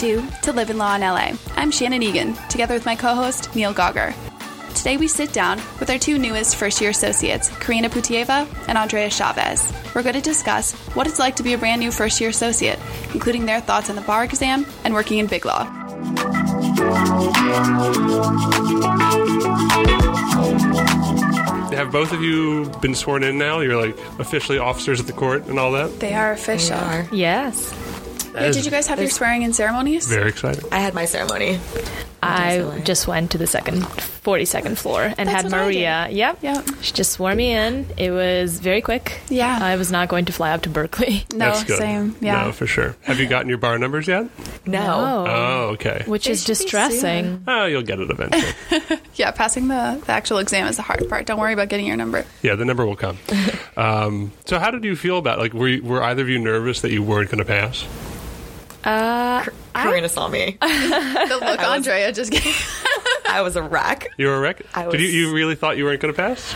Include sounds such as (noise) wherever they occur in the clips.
to To Live and Law in LA. I'm Shannon Egan, together with my co host, Neil Gauger. Today we sit down with our two newest first year associates, Karina Putieva and Andrea Chavez. We're going to discuss what it's like to be a brand new first year associate, including their thoughts on the bar exam and working in Big Law. Have both of you been sworn in now? You're like officially officers at the court and all that? They are official. Yes. Yeah, did you guys have your swearing in ceremonies? Very exciting. I had my ceremony. I Definitely. just went to the second, 42nd floor and That's had what I Maria. Yep. Yep. She just swore me in. It was very quick. Yeah. I was not going to fly out to Berkeley. (laughs) No, That's good. same. Yeah. No, for sure. Have you gotten your bar numbers yet? No. Oh, okay. Which They is should be distressing. Oh, you'll get it eventually. (laughs) Yeah, passing the, the actual exam is the hard part. Don't worry about getting your number. yeah, the number will come. (laughs) Um, so, how did you feel about like were you, were either of you nervous that you weren't going to pass? Uh, Karina saw me. (laughs) The look Andrea just gave. (laughs) I was a wreck. You were a wreck. I Did you, you really thought you weren't going to pass?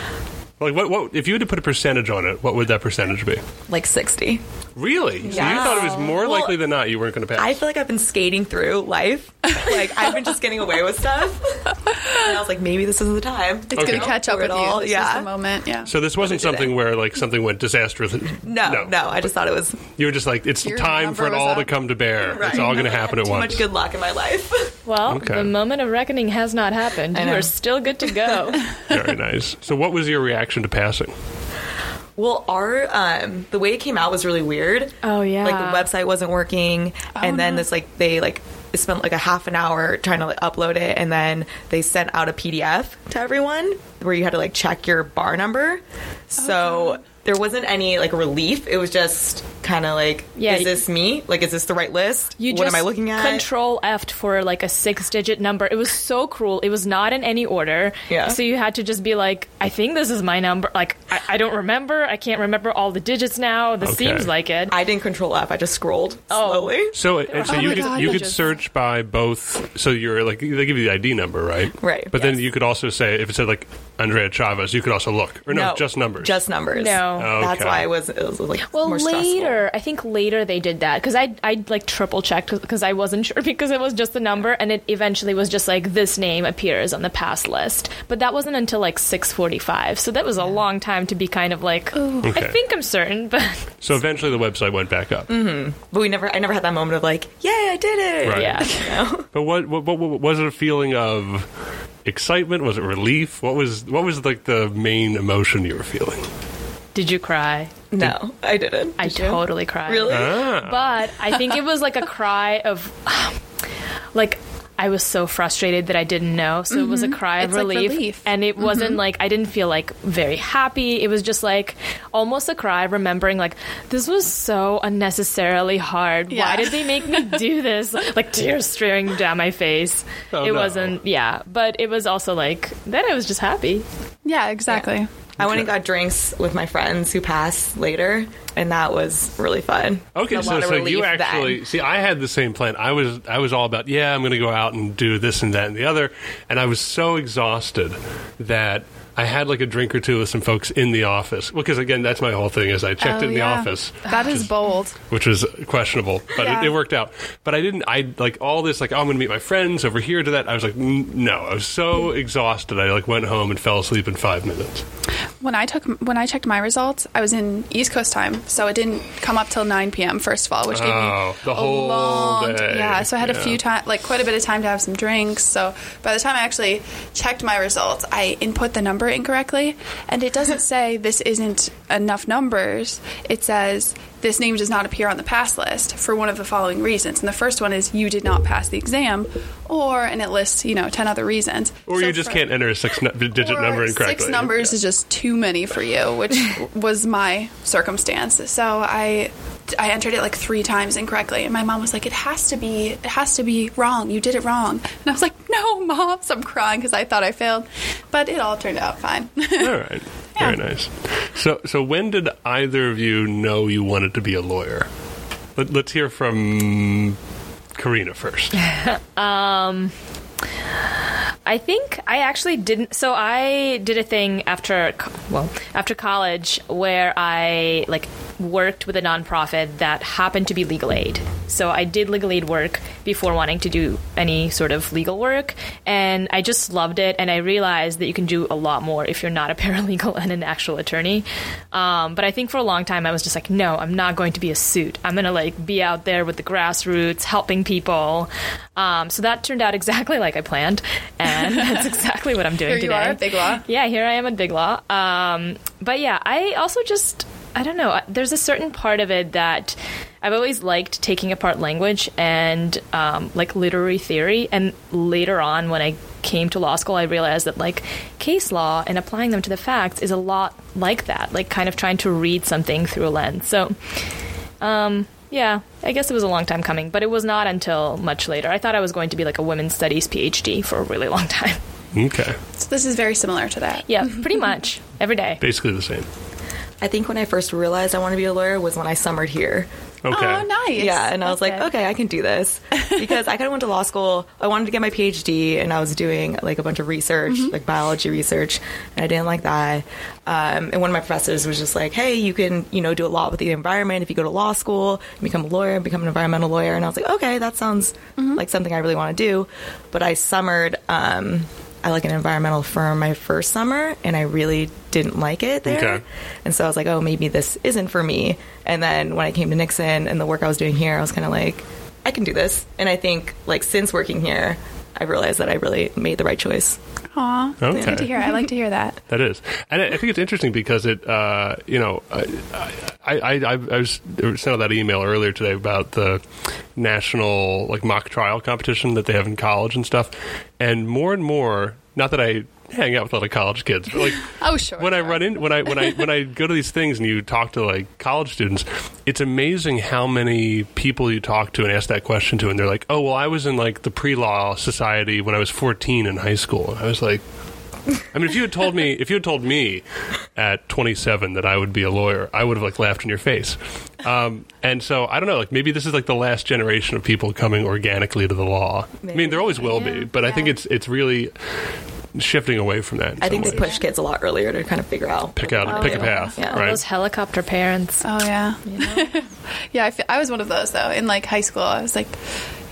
Like what? What if you had to put a percentage on it? What would that percentage be? Like 60. Really? So you thought it was more Well, likely than not you weren't going to pass? I feel like I've been skating through life. (laughs) Like, I've been just getting away with stuff. And I was like, maybe this is the time. It's going to catch up Through with it you. all, This is yeah. the moment. Yeah. so this wasn't did it. something where like something went disastrous. No, no, I just thought it was You were just like, it's Your time for it number was all to come to bear. It's all going to happen at too once. much good luck in my life. (laughs) well, Okay. the moment of reckoning has not happened. I You are still good to go. (laughs) Very nice. So, what was your reaction to passing? Well, our um, the way it came out was really weird. Oh, yeah. like the website wasn't working, and then this like they like spent like a half an hour trying to like upload it, and then they sent out a PDF to everyone where you had to like check your bar number. So there wasn't any like relief. It was just kind of like, Yeah, is this me? Like, is this the right list? You what just am I looking at? Control F for like a six digit number. It was so cruel. It was not in any order. Yeah. So you had to just be like, I think this is my number. Like, I, I don't remember. I can't remember all the digits now. This Okay. seems like it. I didn't control F. I just scrolled Oh. slowly. So, uh, and so Oh you could God, you you could search by both. So you're like they give you the ID number, right? Right, But then you could also say if it said like Andrea Chavez, you could also look or no, just numbers. Just numbers. No. That's Okay. why I was, it was like well, more stressful. later, I think later they did that because I I like triple checked because I wasn't (laughs) sure because it was just a number and it eventually was just like this name appears on the pass list. But that wasn't until like six forty five, so that was a long time to be kind of like, I think I'm certain, (laughs) but so eventually the website went back up. Mm-hmm. But we never, I never had that moment of like, yay, I did it. Right. yeah. (laughs) But what, what, what, what was it a feeling of excitement? Was it relief? What was what was like the main emotion you were feeling? Did you cry? No, I didn't. I Did you? totally cried. Really? Ah. But I think it was like a cry of, (sighs) like, I was so frustrated that I didn't know. So it was a cry of It's like relief. relief. And it wasn't like, I didn't feel like very happy. It was just like almost a cry, remembering, like, this was so unnecessarily hard. Why Yeah. did they make me do (laughs) this? Like, tears streaming down my face. Oh, it no. wasn't, yeah. But it was also like, then I was just happy. Yeah, exactly. I went and got drinks with my friends who passed later, and that was really fun. Okay, so so you actually then. see. I had the same plan. I was I was all about yeah, I'm going to go out and do this and that and the other, and I was so exhausted that. I had like a drink or two with some folks in the office because again, that's my whole thing. Is I checked Oh, it in the office, That is bold. which was questionable, but Yeah. it, it worked out. But I didn't. I like all this. Like, oh, I'm going to meet my friends over here. To that, I was like, "N- no. I was so exhausted. I like went home and fell asleep in five minutes. When I took when I checked my results, I was in East Coast time, so it didn't come up till 9 p.m. First of all, which gave Oh, me the a whole long day. yeah. So I had a few time, like quite a bit of time to have some drinks. So by the time I actually checked my results, I input the number incorrectly, and it doesn't (laughs) say this isn't enough numbers. It says this name does not appear on the pass list for one of the following reasons. And the first one is you did not pass the exam, or and it lists you know ten other reasons. Or So you just can't enter a six-digit number incorrectly. Six numbers is just too many for you, which (laughs) was my circumstance. So I I entered it like three times incorrectly, and my mom was like, "It has to be, it has to be wrong. You did it wrong." And I was like, "No, mom." So I'm crying because I thought I failed, but it all turned out fine. (laughs) All right. Very nice. So, so when did either of you know you wanted to be a lawyer? Let, let's hear from Karina first. (laughs) um, I think I actually didn't. So I did a thing after, well, after college where I like worked with a nonprofit that happened to be legal aid. So I did legal aid work before wanting to do any sort of legal work, and I just loved it. And I realized that you can do a lot more if you're not a (laughs) paralegal and an actual attorney. Um, but I think for a long time I was just like, no, I'm not going to be a suit. I'm gonna like be out there with the grassroots, helping people. Um, so that turned out (laughs) exactly like I planned, and (laughs) that's exactly what I'm doing Here you today. are Big Law. Yeah, here I am at Big Law. Um, but yeah, I also just I don't know. There's a certain part of it that I've always liked taking apart language and um, like literary theory. And later on, when I came to law school, I realized that like case law and applying them to the facts is a lot like that, like kind of trying to read something through a lens. So. Um, yeah, I guess it was a long time coming, but it was not until much later. I thought I was going to be like a women's studies PhD for a really long (laughs) time. Okay. So this is very similar to that. Yeah, (laughs) pretty much every day. Basically the same. I think when I first realized I wanted to be a lawyer was when I summered here. Okay. Oh, nice. Yeah, and I was That's like, okay, I can do this (laughs) because I kind of went to law school. I wanted to get my PhD, and I was doing like a bunch of research, like biology research, and I didn't like that. Um, and one of my professors was just like, hey, you can you know do a lot with the environment if you go to law school, become a lawyer, become an environmental lawyer. And I was like, okay, that sounds like something I really want to do. But I summered. Um, at like an environmental firm my first summer, and I really didn't like it there. Okay. And so I was like, oh, maybe this isn't for me. And then when I came to Nixon and the work I was doing here, I was kind of like, I can do this. And I think, like, since working here, I realized that I really made the right choice. Aw. Okay. Good to hear. I like to hear that. (laughs) That is, and I I think it's interesting because it, uh, you know, I, I, I, I was sent out that email earlier today about the national like mock trial competition that they have in college and stuff, and more and more. Not that I hang out with a lot of college kids, but like (laughs) Oh, sure. when I run in when I when I when I go to these things and you talk to like college students, it's amazing how many people you talk to and ask that question to, and they're like, "Oh, well, I was in like the pre-law society when I was 14 in high school." I was like, I mean, if you had told me, if you had told me at 27 that I would be a lawyer, I would have like laughed in your face. Um, and so I don't know, like maybe this is like the last generation of people coming organically to the law. I mean, there always will be, but I think it's it's really shifting away from that. I think some they ways. push kids a lot earlier to kind of figure out. pick out they wanna pick a path, Yeah. right? Those helicopter parents. Oh yeah, (laughs) yeah. I, fe- I was one of those though. In like high school, I was like,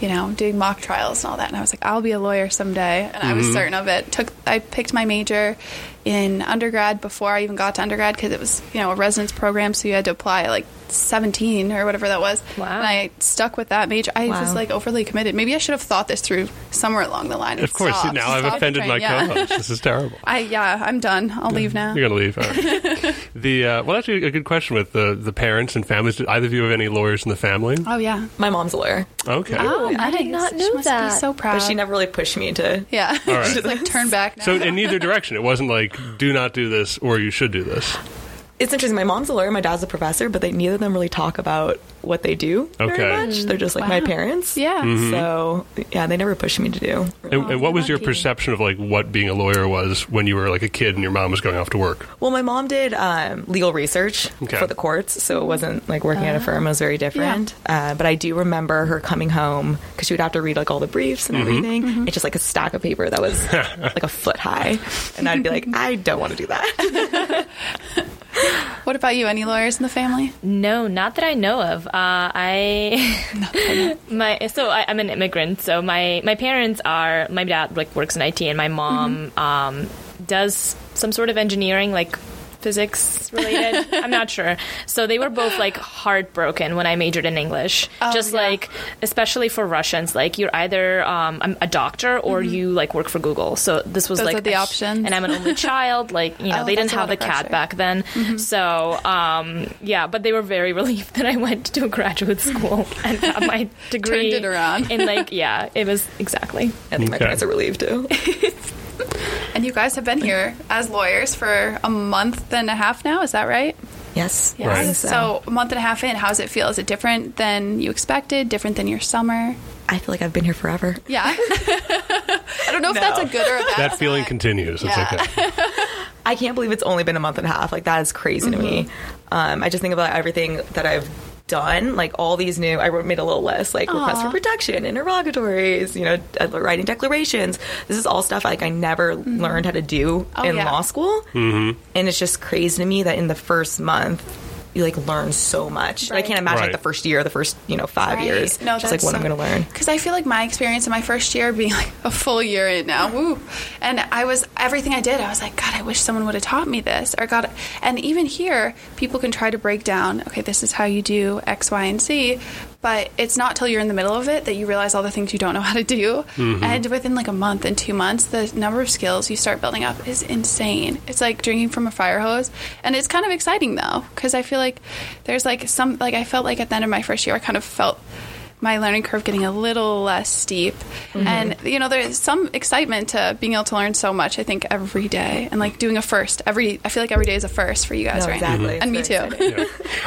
you know, doing mock trials and all that, and I was like, I'll be a lawyer someday, and I was Mm-hmm. certain of it. Took I picked my major in undergrad before I even got to undergrad because it was you know a residence program, so you had to apply like 17 or whatever that was. Wow. And I stuck with that major. I was like overly committed. Maybe I should have thought this through somewhere along the line. Of course, stopped. now I've offended my yeah. co-host. This is terrible. I yeah, I'm done. I'll leave now. You're gonna leave. All right. (laughs) the uh, well, actually, a good question with the the parents and families. Did either of you have any lawyers in the family? Oh yeah. My mom's a lawyer, Okay. Oh, I did not She know must that. Be so proud. but she never really pushed me to. Yeah. All right. (laughs) She's like turn back now. So in neither direction, it wasn't like do not do this or you should do this. It's interesting. My mom's a lawyer, my dad's a professor, but they neither of them really talk about what they do Okay. very much. They're just like my parents. Yeah. Mm-hmm. So yeah, they never pushed me to do. And, and what was your perception of like what being a lawyer was when you were like a kid and your mom was going off to work? Well, my mom did um, legal research Okay. for the courts, so it wasn't like working at a firm. It was very different. Uh, but I do remember her coming home because she would have to read like all the briefs and everything. It's just like a stack of paper that was (laughs) like a foot high, and I'd be like, I don't want to do that. (laughs) (laughs) What about you? Any lawyers in the family? No, not that I know of. Uh, I (laughs) (laughs) my so I, I'm an immigrant. So my my parents are my dad like works in IT and my mom um, does some sort of engineering like physics (laughs) related. I'm not sure. So they were both like heartbroken when I majored in English. Just yeah. like especially for Russians, like you're either um, a doctor or you like work for Google. So this was Those like the a- options. And I'm an only (laughs) child. Like you know Oh, they didn't that's a have the cat back then. So um, yeah, but they were very (laughs) relieved that I went to a graduate school and got my degree. Turned it around. And like yeah, it was exactly. I think my Okay. parents are relieved too. (laughs) And you guys have been here as lawyers for a month and a half now. Is that right? Yes. Right. I So a month and a half in, how does it feel? Is it different than you expected? Different than your summer? I feel like I've been here forever. Yeah. (laughs) I don't know if No. that's a good or a bad. That feeling sign. continues. It's Yeah. okay. (laughs) I can't believe it's only been a month and a half. Like that is crazy to me. Um, I just think about everything that I've done, like all these new. I wrote made a little list, like requests for protection, interrogatories, you know, uh, writing declarations. This is all stuff like I never learned how to do Oh, in yeah. law school, mm-hmm. and it's just crazy to me that in the first month. You like learn so much. I can't imagine Right. like the first year, the first you know five Right. years. No, just like what I'm gonna learn. Because I feel like my experience in my first year being like a full year in now, woo, and I was everything I did. I was like, God, I wish someone would have taught me this, or God, and even here, people can try to break down. Okay, this is how you do X, Y, and Z. But it's not till you're in the middle of it that you realize all the things you don't know how to do. Mm-hmm. And within like a month and two months, the number of skills you start building up is insane. It's like drinking from a fire hose. And it's kind of exciting though, because I feel like there's like some, like I felt like at the end of my first year, I kind of felt my learning curve getting a little less steep. And, you know, there's some excitement to being able to learn so much, I think, every day. And like doing a first. Every, I feel like every day is a first for you guys, No, right? exactly. And me too. (laughs) Yeah.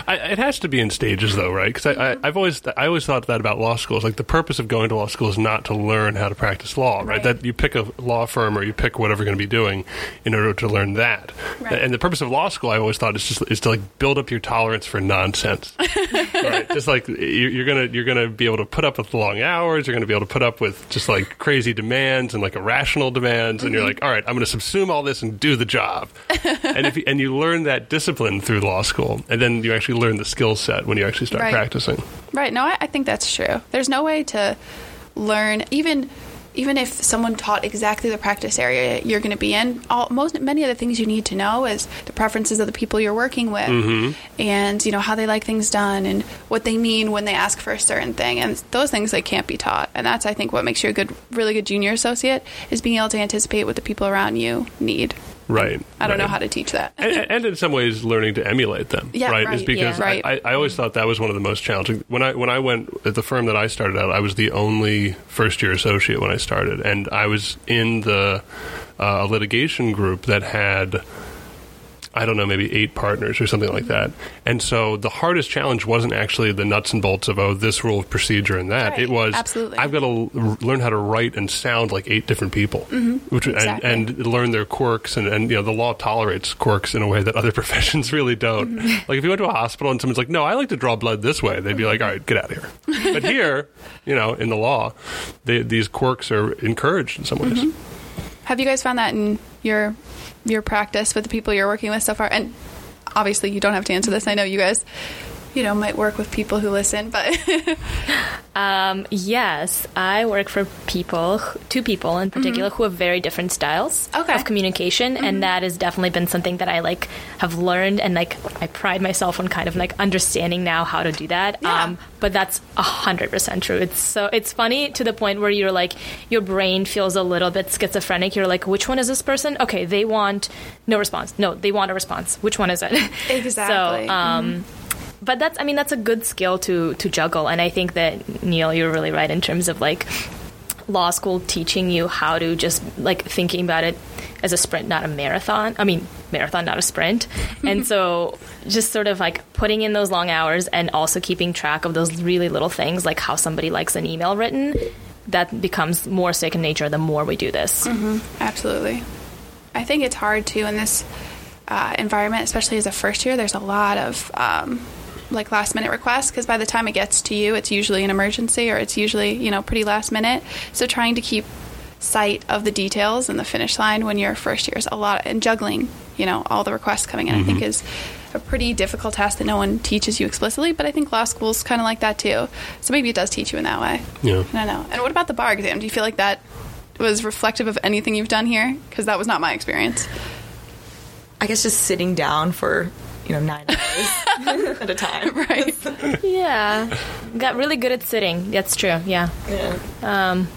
I, it has to be in stages, though, right? Because I, I, mm-hmm. I've always I always thought that about law schools. Like the purpose of going to law school is not to learn how to practice law, right? Right. That you pick a law firm or you pick whatever you're going to be doing in order to learn that. Right. And the purpose of law school, I always thought, is just is to like build up your tolerance for nonsense. (laughs) right? Just like you're gonna you're gonna be able to put up with long hours. You're gonna be able to put up with just like crazy demands and like irrational demands. And you're Mm-hmm. like, all right, I'm gonna subsume all this and do the job. (laughs) and if you, and you learn that discipline through law school, and then you actually learn the skill set when you actually start Right. practicing. Right. No, I, I think that's true. There's no way to learn even even if someone taught exactly the practice area you're going to be in. All most many of the things you need to know is the preferences of the people you're working with, mm-hmm. and you know how they like things done and what they mean when they ask for a certain thing. And those things they can't be taught. And that's I think what makes you a good, really good junior associate is being able to anticipate what the people around you need. Right. I don't know how to teach that. and, and in some ways learning to emulate them Yeah, right, is because yeah. Right. I, I always thought that was one of the most challenging when i when i went at the firm that i started out i was the only first year associate when i started and i was in the uh, litigation group that had I don't know, maybe eight partners or something like that. And so the hardest challenge wasn't actually the nuts and bolts of, oh, this rule of procedure and that. Right, It was, absolutely. I've got to l- learn how to write and sound like eight different people, mm-hmm. which, exactly. and, and learn their quirks. And, and, you know, the law tolerates quirks in a way that other (laughs) professions really don't. Mm-hmm. Like, if you went to a hospital and someone's like, no, I like to draw blood this way, they'd be like, all right, get out of here. but (laughs) here, you know, in the law, they, these quirks are encouraged in some ways. Mm-hmm. Have you guys found that in your your practice with the people you're working with so far? And obviously, you don't have to answer this. I know you guys, you know, might work with people who listen, but (laughs) Um, yes, I work for people, two people in particular, who have very different styles Okay. of communication, and that has definitely been something that I like have learned, and like I pride myself on kind of like understanding now how to do that. Yeah. Um, but that's a hundred percent true. It's so it's funny to the point where you're like your brain feels a little bit schizophrenic. You're like, which one is this person? Okay, they want no response. No, they want a response. Which one is it? (laughs) Exactly. So, um, but that's I mean that's a good skill to to juggle, and I think that Neil, you're really right in terms of like law school teaching you how to just like thinking about it as a sprint, not a marathon. I mean, marathon, not a sprint. (laughs) and so just sort of like putting in those long hours and also keeping track of those really little things like how somebody likes an email written. That becomes more second nature the more we do this. absolutely. I think it's hard too in this uh, environment, especially as a first year. There's a lot of um, like last minute requests because by the time it gets to you, it's usually an emergency or it's usually you know pretty last minute. So trying to keep sight of the details and the finish line when you're first year is a lot, and juggling you know all the requests coming in, I think mm-hmm. is a pretty difficult task that no one teaches you explicitly. But I think law school's kind of like that too. So maybe it does teach you in that way. Yeah. I don't know. And what about the bar exam? Do you feel like that was reflective of anything you've done here? Because that was not my experience. I guess just sitting down for you know nine hours (laughs) at a time. (laughs) Right. Yeah, got really good at sitting. That's true. Yeah. Yeah. Um,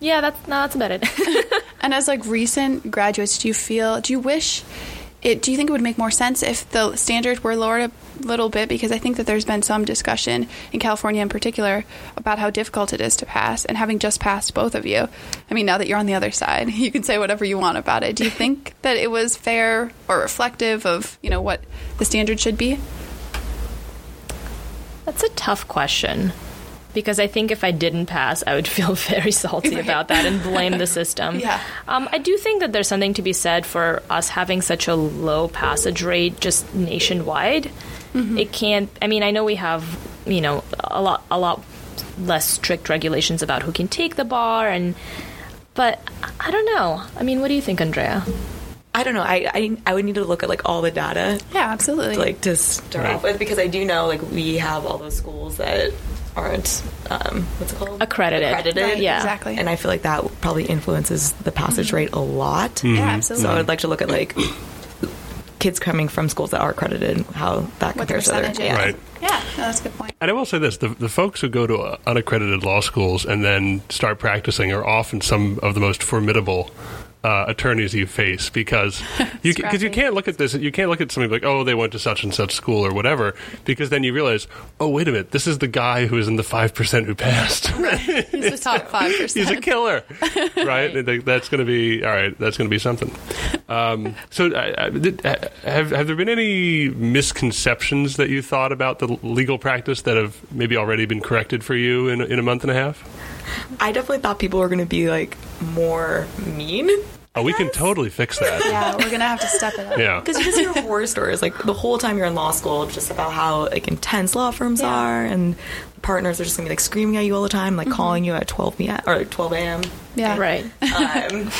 yeah, that's no, that's about it. (laughs) And as like recent graduates, do you feel? Do you wish? It, do you think it would make more sense if the standard were lowered a little bit? Because I think that there's been some discussion in California, in particular, about how difficult it is to pass. And having just passed both of you, I mean, now that you're on the other side, (laughs) you can say whatever you want about it. Do you (laughs) think that it was fair or reflective of you know what the standard should be? That's a tough question because I think if I didn't pass, I would (laughs) feel very salty Right. about that and blame the system. (laughs) Yeah. Um, I do think that there's something to be said for us having such a low passage rate just nationwide. It can't. I mean, I know we have you know a lot a lot less strict regulations about who can take the bar and. But I don't know. I mean, what do you think, Andrea? I don't know. I, I I would need to look at like all the data Yeah, absolutely. like to start Right. off with because I do know like we have all those schools that aren't um, what's it called Accredited. accredited Right, Yeah. exactly. and I feel like that probably influences the passage rate a lot. yeah, absolutely. So. I would like to look at like kids coming from schools that are accredited, how that what the compares to other. percentage. Yeah. Right. Yeah, no, that's a good point. And I will say this: the, the folks who go to uh, unaccredited law schools and then start practicing are often some of the most formidable uh, attorneys you face because (laughs) you because you can't look at this you can't look at somebody like oh they went to such and such school or whatever because then you realize oh wait a minute this is the guy who is in the five percent who passed. (laughs) He's the top five (laughs) he's a killer. Right. Th- that's going to be all right that's going to be something. Um, so uh, did, uh, have have there been any misconceptions that you thought about the legal practice that have maybe already been corrected for you in, in a month and a half I definitely thought people were going to be like more mean. Oh we can totally fix that. Yeah, we're gonna have to step it up. yeah. Because you just hear horror stories like the whole time you're in law school just about how like intense law firms Yeah. are and partners are just gonna be like screaming at you all the time like mm-hmm. calling you at 12 p.m or like, 12 a.m Yeah, Right. um,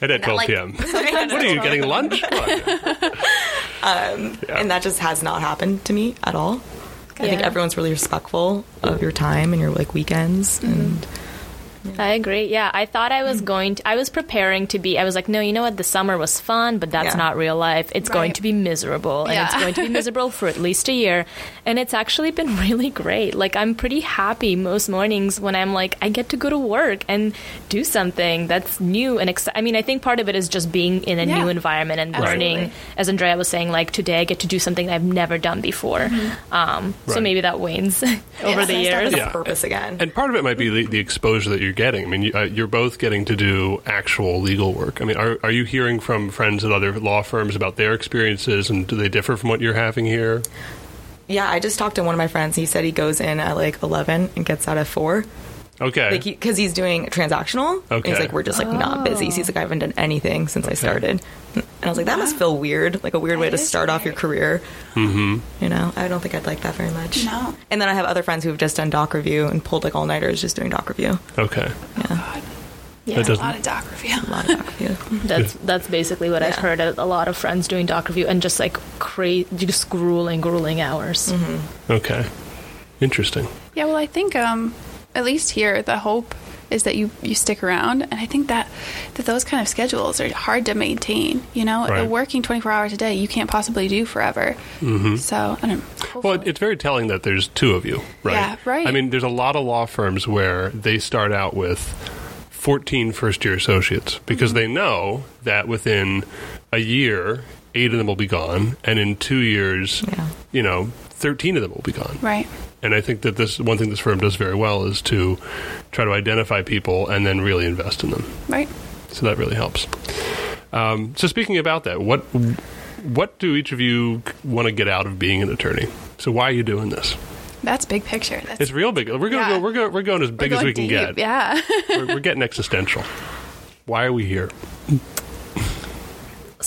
and (laughs) at 12 like- p.m (laughs) what are you getting lunch? Come on. (laughs) Um, and that just has not happened to me at all. I think everyone's really respectful of your time and your like weekends mm-hmm. and I agree. Yeah, I thought I was going to, I was preparing to be, I was like, no, you know what? The summer was fun, but that's Yeah. not real life. It's going to be miserable. And Yeah. it's going to be miserable for at least a year. And it's actually been (laughs) really great. Like, I'm pretty happy most mornings when I'm like, I get to go to work and do something that's new and exciting. I mean, I think part of it is just being in a Yeah. new environment and Absolutely. learning. As Andrea was saying, like, today I get to do something I've never done before. Um, So maybe that wanes (laughs) over Yes, the years. Yeah. purpose again And part of it might be the, the exposure that you're getting. I mean, you, uh, you're both getting to do actual legal work. I mean, are, are you hearing from friends at other law firms about their experiences, and do they differ from what you're having here? yeah I just talked to one of my friends he said he goes in at like 11 and gets out at 4 Okay. like because he's doing transactional. Okay. He's like, we're just like not busy. He's like, I haven't done anything since I started. And I was like, that must feel weird, like a weird way to That is start off your career. Mm-hmm. You know, I don't think I'd like that very much. No. And then I have other friends who have just done doc review and pulled like all nighters just doing doc review. okay. Yeah, Yeah. That A lot of doc review. a lot of doc review. (laughs) That's that's basically what I've heard. A lot of friends doing doc review and just like crazy, just grueling, grueling hours. Okay. Interesting. Yeah, well, I think um, at least here the hope is that you you stick around, and I think that that those kind of schedules are hard to maintain. You know, Right. working twenty four hours a day, you can't possibly do forever. So I don't. know. Well, it's very telling that there's two of you, right? Yeah, right. I mean, there's a lot of law firms where they start out with 14 first year associates because Mm-hmm. they know that within a year, eight of them will be gone, and in two years, Yeah. you know, 13 of them will be gone. right. And I think that this one thing this firm does very well is to try to identify people and then really invest in them. Right. So that really helps. Um, so speaking about that, what what do each of you want to get out of being an attorney? So why are you doing this? That's big picture. That's It's real big. We're going Yeah. go. We're going. We're going as big as we can deep, get. Yeah. (laughs) we're, we're getting existential. Why are we here?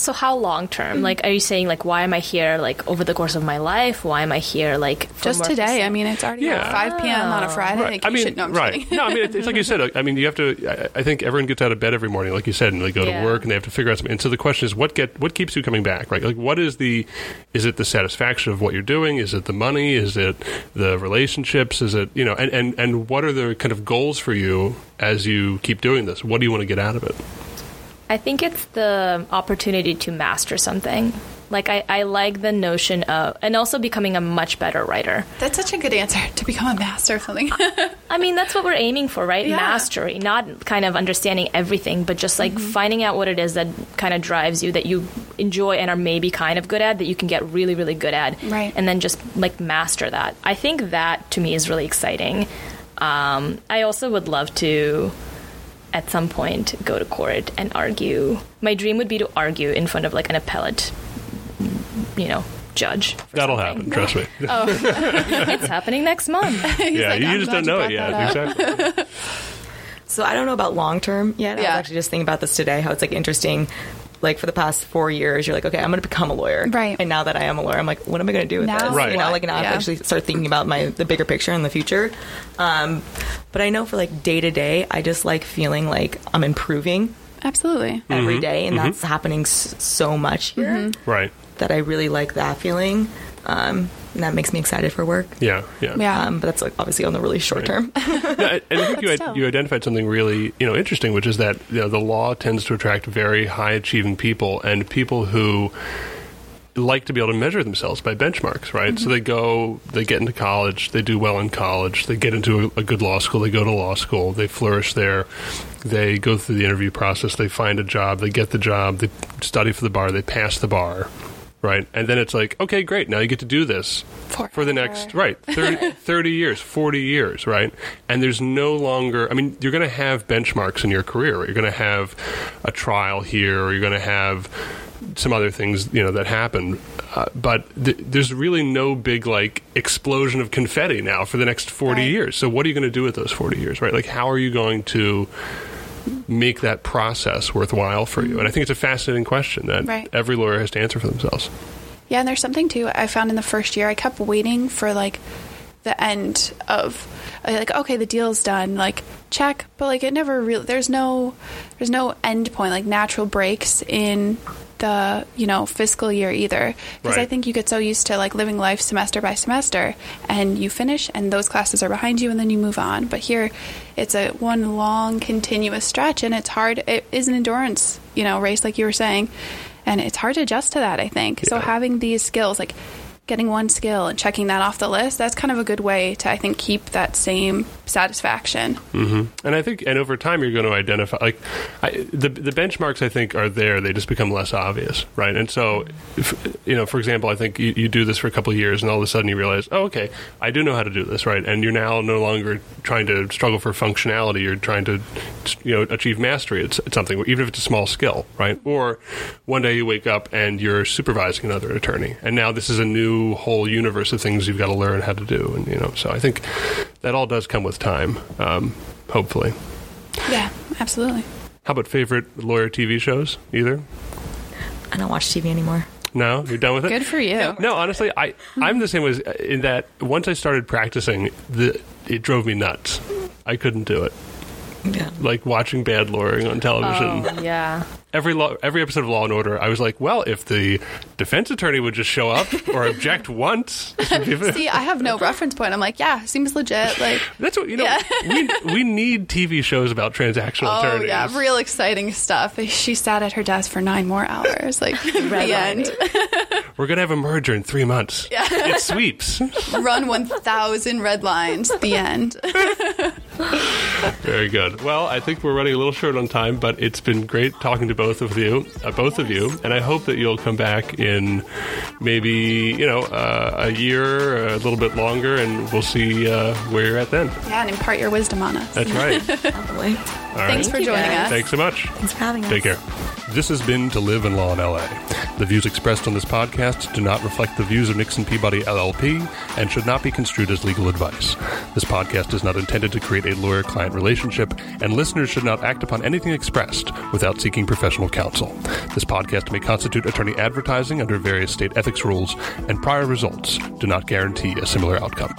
So how long term? Mm. Like, are you saying like, why am I here? Like over the course of my life? Why am I here? Like for Just more today. faci- I mean, it's already Yeah. like 5 p.m. on a Friday. Like, I you mean, should, no, I'm right? no, I mean, it's, it's like you said. I mean, you have to. I, I think everyone gets out of bed every morning, like you said, and they go Yeah. to work and they have to figure out something. And so the question is, what get what keeps you coming back? Right? Like, what is the? Is it the satisfaction of what you're doing? Is it the money? Is it the relationships? Is it you know? And and and what are the kind of goals for you as you keep doing this? What do you want to get out of it? I think it's the opportunity to master something. Like I, I like the notion of, and also becoming a much better writer. That's such a good answer to become a master of something. (laughs) I mean, that's what we're aiming for, right? Yeah. Mastery, not kind of understanding everything, but just like finding out what it is that kind of drives you, that you enjoy and are maybe kind of good at, that you can get really, really good at, Right. And then just like master that. I think that to me is really exciting. Um, I also would love to, at some point, go to court and argue. My dream would be to argue in front of like an appellate, you know, judge. That'll something. happen. Trust me. (laughs) oh, (laughs) it's happening next month. (laughs) Yeah, like, you "I'm just don't know it brought yet. Exactly. So I don't know about long term yet. I Yeah. was actually just thinking about this today. How it's like interesting. Like for the past four years, you're like, okay, I'm going to become a lawyer, Right. And now that I am a lawyer, I'm like, what am I going to do with Now this? Right. You know, like now I Yeah. have to actually start thinking about my the bigger picture in the future. Um, but I know for like day to day, I just like feeling like I'm improving Absolutely. every Mm-hmm. day, and that's happening s- so much here Right. that I really like that feeling. Um, and that makes me excited for work. Yeah. Yeah. Yeah. Um, but that's like obviously on the really short term. (laughs) Yeah, and I think you, But had, still. you identified something really you know interesting, which is that you know, the law tends to attract very high achieving people and people who like to be able to measure themselves by benchmarks, right? So they go, they get into college, they do well in college, they get into a, a good law school, they go to law school, they flourish there, they go through the interview process, they find a job, they get the job, they study for the bar, they pass the bar. Right, and then it's like, okay, great. Now you get to do this for the next right 30, (laughs) 30 years, forty years, right? And there's no longer. I mean, you're going to have benchmarks in your career. Right? You're going to have a trial here, or you're going to have some other things, you know, that happen. Uh, but th- there's really no big like explosion of confetti now for the next forty Right. years. So what are you going to do with those forty years, right? Like, how are you going to make that process worthwhile for you? And I think it's a fascinating question that Right. every lawyer has to answer for themselves. Yeah, and there's something too I found in the first year. I kept waiting for like the end of uh, like okay, the deal's done, like check, but like it never really. There's no there's no end point like natural breaks in the you know fiscal year either. Because I think you get so used to like living life semester by semester and you finish and those classes are behind you and then you move on. But here it's a one long continuous stretch and it's hard it is an endurance you know race like you were saying and it's hard to adjust to that i think. So having these skills like getting one skill and checking that off the list that's kind of a good way to i think keep that same satisfaction mm-hmm. And I think, and over time, you're going to identify like I, the the benchmarks. I think are there. They just become less obvious, right? And so, if, you know, for example, I think you, you do this for a couple of years, and all of a sudden you realize, oh, okay, I do know how to do this, right? And you're now no longer trying to struggle for functionality. You're trying to, you know, achieve mastery. It's, it's something, even if it's a small skill, right? Or one day you wake up and you're supervising another attorney, and now this is a new whole universe of things you've got to learn how to do, and you know, so I think that all does come with time, um, hopefully. yeah absolutely How about favorite lawyer TV shows? Either? I don't watch TV anymore. No, you're done with it. good for you No, honestly, I I'm the same as in that once I started practicing, the it drove me nuts. I couldn't do it. Yeah. Like watching bad lawyering on television. Oh, yeah. Every law, every episode of Law and Order, I was like, well, if the defense attorney would just show up or object (laughs) once, (laughs) see i have no reference point i'm like yeah seems legit like that's what you know. Yeah. we we need TV shows about transactional Oh attorneys. yeah, real exciting stuff. She sat at her desk for nine more hours, like (laughs) the end. We're gonna have a merger in three months. Yeah. It sweeps. Run one thousand red lines. The end. Very good. Well, I think we're running a little short on time, but it's been great talking to both of you, uh, both of you, and I hope that you'll come back in maybe you know uh, a year, a little bit longer, and we'll see uh, where you're at then. Yeah, and impart your wisdom on us. That's right. (laughs) Probably. All right. Thanks for joining us. Thanks so much. Thanks for having us. Take care. This has been To Live and Law in LA. The views expressed on this podcast do not reflect the views of Nixon Peabody LLP and should not be construed as legal advice. This podcast is not intended to create a lawyer client relationship, and listeners should not act upon anything expressed without seeking professional counsel. This podcast may constitute attorney advertising under various state ethics rules, and prior results do not guarantee a similar outcome.